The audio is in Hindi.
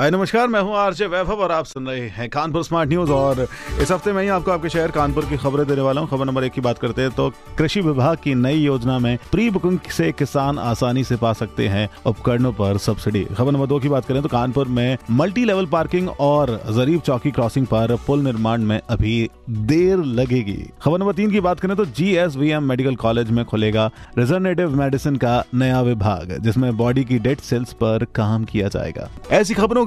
हाय, नमस्कार, मैं हूँ आरजे वैभव और आप सुन रहे हैं कानपुर स्मार्ट न्यूज़ और इस हफ़्ते मैं ही आपको आपके शहर कानपुर की खबरें देने वाला हूँ। खबर नंबर एक की बात करते हैं तो कृषि विभाग की नई योजना में प्री बुकिंग से किसान आसानी से पा सकते हैं उपकरणों पर सब्सिडी। खबर नंबर दो की बात करें तो कानपुर में मल्टी लेवल पार्किंग और जरीब चौकी क्रॉसिंग पर पुल निर्माण में अभी देर लगेगी। खबर नंबर तीन की बात करें तो जीएसवीएम मेडिकल कॉलेज में खुलेगा रिजर्नेटिव मेडिसिन का नया विभाग, जिसमें बॉडी की डेड सेल्स पर काम किया जाएगा। ऐसी खबरों